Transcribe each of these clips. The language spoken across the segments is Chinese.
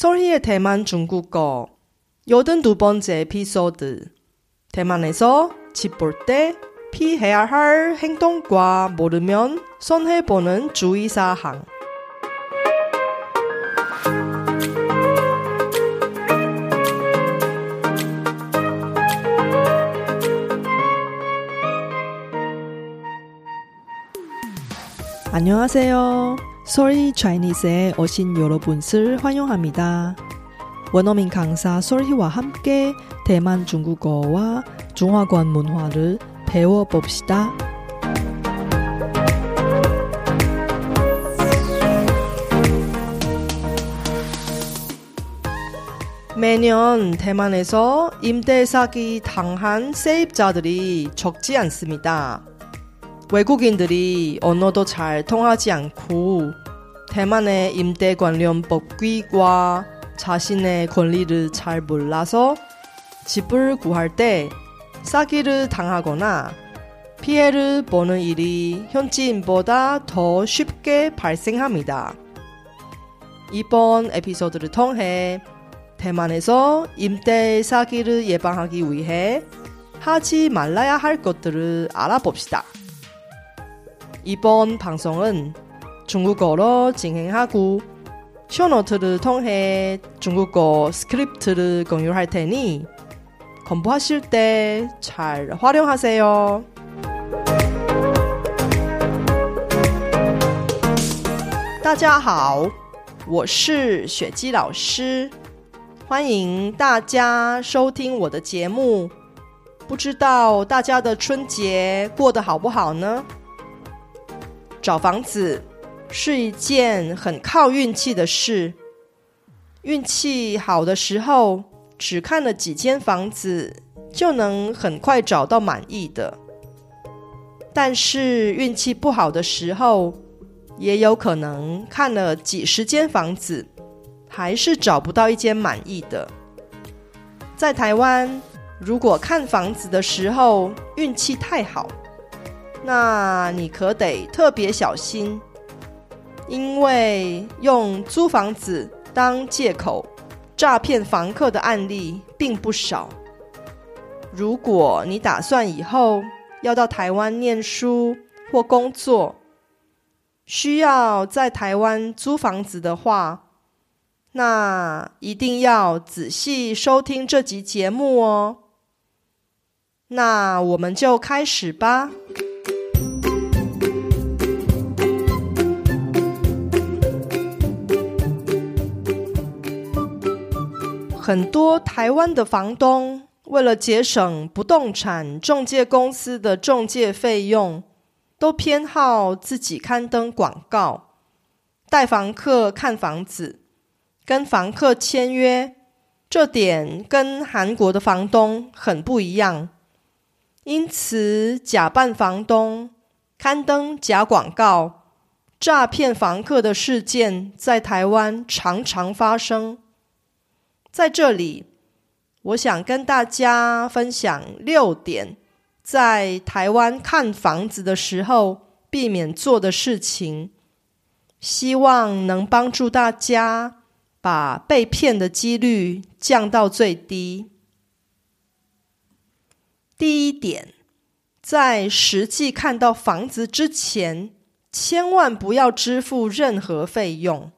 설희의 대만 중국어 여든 두 번째 에피소드 대만에서 집 볼 때 피해야 할 행동과 모르면 손해보는 주의사항 안녕하세요. 솔희 차이니스에 오신 여러분을 환영합니다. 원어민 강사 솔희와 함께 대만 중국어와 중화권 문화를 배워봅시다. 매년 대만에서 임대 사기 당한 세입자들이 적지 않습니다. 외국인들이 언어도 잘 통하지 않고 대만의 임대 관련 법규와 자신의 권리를 잘 몰라서 집을 구할 때 사기를 당하거나 피해를 보는 일이 현지인보다 더 쉽게 발생합니다. 이번 에피소드를 통해 대만에서 임대 사기를 예방하기 위해 하지 말아야 할 것들을 알아봅시다. 이번 방송은 중국어로 진행하고 쇼노트를 통해 중국어 스크립트를 공유할 테니 공부하실 때 잘 활용하세요. 大家好，我是雪姬老师，欢迎大家收听我的节目。不知道大家的春节过得好不好呢？ 找房子是一件很靠运气的事。运气好的时候，只看了几间房子，就能很快找到满意的。但是运气不好的时候，也有可能看了几十间房子，还是找不到一间满意的。在台湾，如果看房子的时候运气太好，那你可得特别小心，因为用租房子当借口诈骗房客的案例并不少。如果你打算以后要到台湾念书或工作，需要在台湾租房子的话，那一定要仔细收听这集节目哦。那我们就开始吧。很多台湾的房东为了节省不动产中介公司的中介费用，都偏好自己刊登广告，带房客看房子，跟房客签约。这点跟韩国的房东很不一样，因此假扮房东刊登假广告诈骗房客的事件在台湾常常发生。在这里，我想跟大家分享六点在台湾看房子的时候避免做的事情，希望能帮助大家把被骗的几率降到最低。第一点，在实际看到房子之前，千万不要支付任何费用。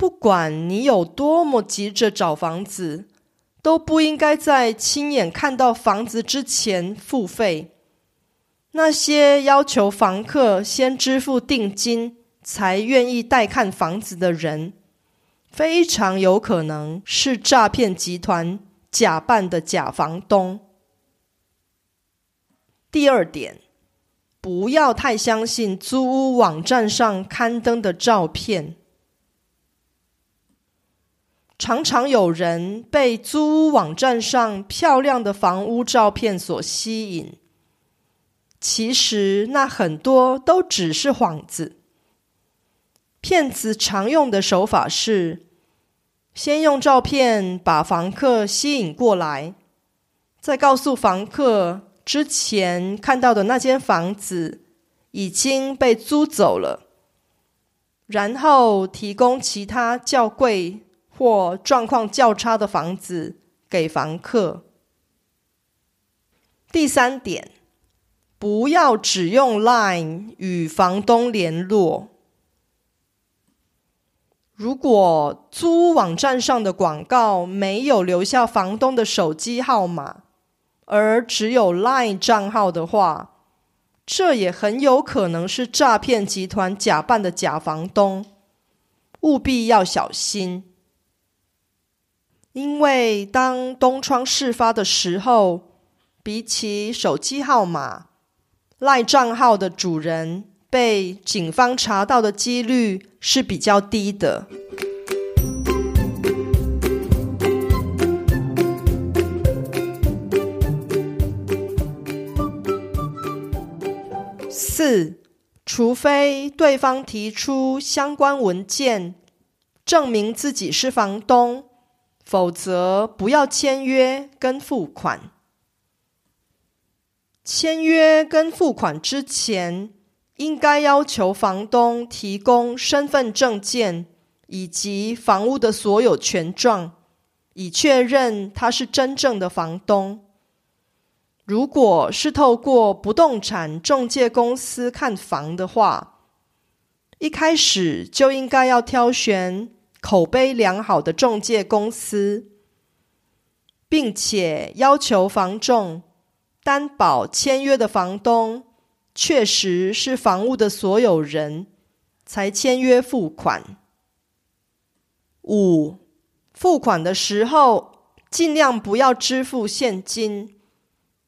不管你有多么急着找房子，都不应该在亲眼看到房子之前付费。那些要求房客先支付定金才愿意带看房子的人，非常有可能是诈骗集团假扮的假房东。第二点，不要太相信租屋网站上刊登的照片。常常有人被租屋网站上漂亮的房屋照片所吸引，其实那很多都只是幌子。骗子常用的手法是，先用照片把房客吸引过来，再告诉房客之前看到的那间房子已经被租走了。然后提供其他较贵或状况较差的房子给房客。第三点，不要只用 Line 与房东联络。如果租屋网站上的广告没有留下房东的手机号码，而只有 Line 账号的话，这也很有可能是诈骗集团假扮的假房东，务必要小心。因为当东窗事发的时候，比起手机号码，赖账号的主人被警方查到的几率是比较低的。四，除非对方提出相关文件证明自己是房东，否则不要签约跟付款。签约跟付款之前，应该要求房东提供身份证件以及房屋的所有权状，以确认他是真正的房东。如果是透过不动产中介公司看房的话，一开始就应该要挑选口碑良好的中介公司，并且要求房仲担保签约的房东确实是房屋的所有人，才签约付款。五，付款的时候尽量不要支付现金。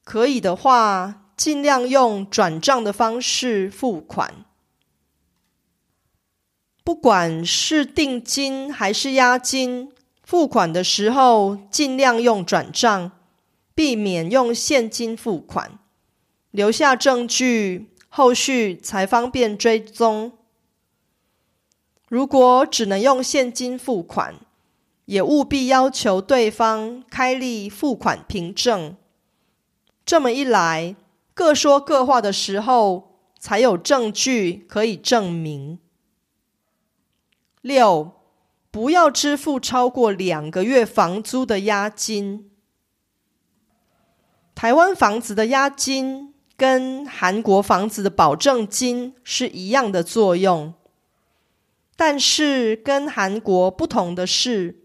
可以的话，尽量用转账的方式付款。不管是定金还是押金，付款的时候尽量用转账，避免用现金付款，留下证据，后续才方便追踪。如果只能用现金付款，也务必要求对方开立付款凭证。这么一来，各说各话的时候，才有证据可以证明。六，不要支付超过两个月房租的押金。台湾房子的押金跟韩国房子的保证金是一样的作用，但是跟韩国不同的是，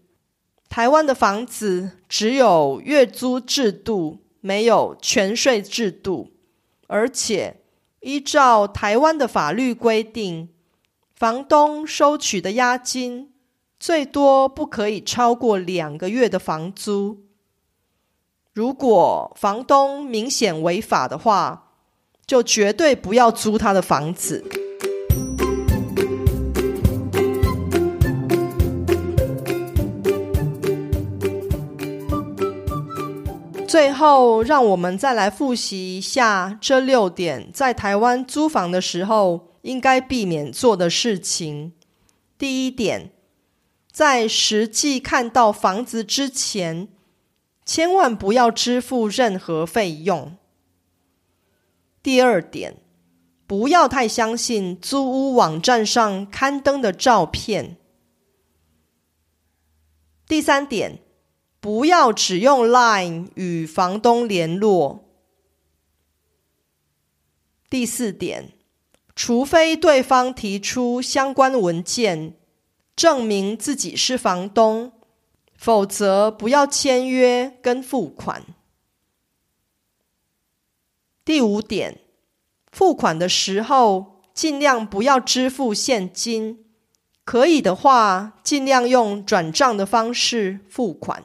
台湾的房子只有月租制度。没有全税制度，而且依照台湾的法律规定，房东收取的押金最多不可以超过两个月的房租。如果房东明显违法的话，就绝对不要租他的房子。最后，让我们再来复习一下这六点，在台湾租房的时候应该避免做的事情。第一点，在实际看到房子之前，千万不要支付任何费用。第二点，不要太相信租屋网站上刊登的照片。第三点。不要只用 Line 与房东联络。第四点，除非对方提出相关文件证明自己是房东，否则不要签约跟付款。第五点，付款的时候尽量不要支付现金，可以的话尽量用转账的方式付款。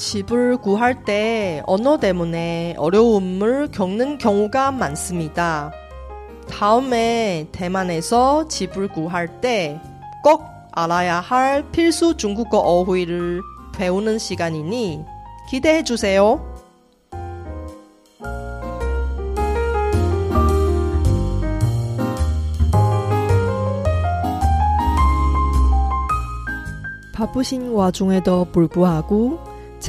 집을 구할 때 언어 때문에 어려움을 겪는 경우가 많습니다. 다음에 대만에서 집을 구할 때 꼭 알아야 할 필수 중국어 어휘를 배우는 시간이니 기대해 주세요. 바쁘신 와중에도 불구하고